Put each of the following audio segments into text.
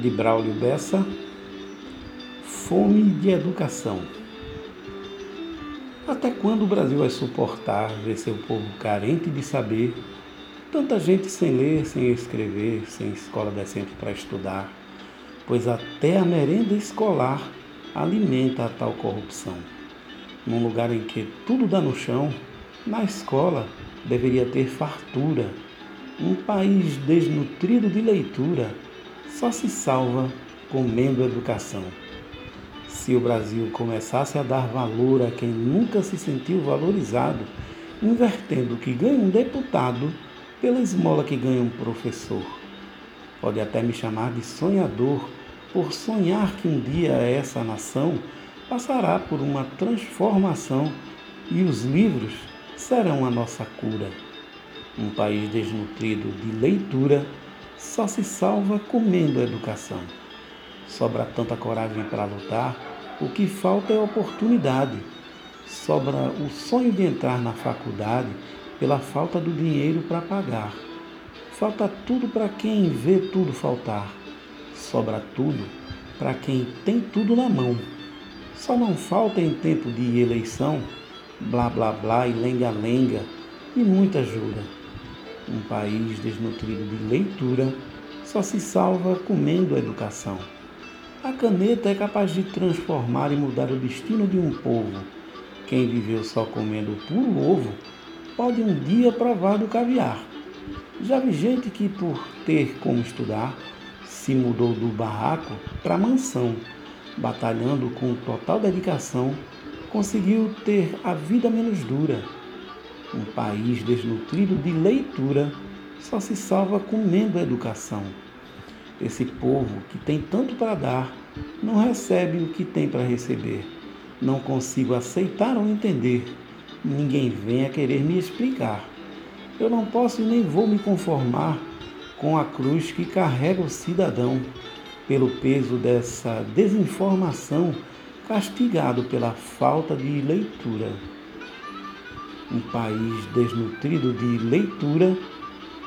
de Braulio Bessa, Fome de Educação. Até quando o Brasil vai suportar ver seu povo carente de saber, tanta gente sem ler, sem escrever, sem escola decente para estudar, pois até a merenda escolar alimenta a tal corrupção. Num lugar em que tudo dá no chão, na escola deveria ter fartura. Um país desnutrido de leitura só se salva comendo educação. Se o Brasil começasse a dar valor a quem nunca se sentiu valorizado, invertendo o que ganha um deputado pela esmola que ganha um professor. Pode até me chamar de sonhador, por sonhar que um dia essa nação passará por uma transformação e os livros serão a nossa cura. Um país desnutrido de leitura só se salva comendo educação. Sobra tanta coragem para lutar, o que falta é oportunidade. Sobra o sonho de entrar na faculdade pela falta do dinheiro para pagar. Falta tudo para quem vê tudo faltar. Sobra tudo para quem tem tudo na mão. Só não falta em tempo de eleição blá blá blá e lenga-lenga e muita jura. Um país desnutrido de leitura só se salva comendo a educação. A caneta é capaz de transformar e mudar o destino de um povo. Quem viveu só comendo puro ovo pode um dia provar do caviar. Já vi gente que, por ter como estudar, se mudou do barraco para mansão, batalhando com total dedicação conseguiu ter a vida menos dura. Um país desnutrido de leitura só se salva comendo a educação. Esse povo que tem tanto para dar não recebe o que tem para receber. Não consigo aceitar ou entender. Ninguém vem a querer me explicar. Eu não posso e nem vou me conformar com a cruz que carrega o cidadão pelo peso dessa desinformação castigado pela falta de leitura. Um país desnutrido de leitura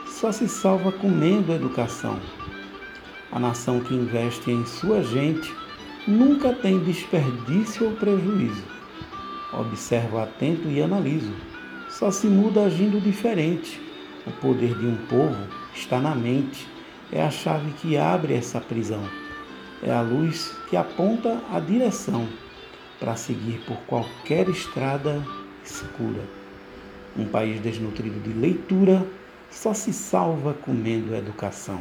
só se salva comendo educação. A nação que investe em sua gente nunca tem desperdício ou prejuízo. Observo atento e analiso. Só se muda agindo diferente. O poder de um povo está na mente. É a chave que abre essa prisão é a luz que aponta a direção para seguir por qualquer estrada escura. Um país desnutrido de leitura só se salva comendo educação.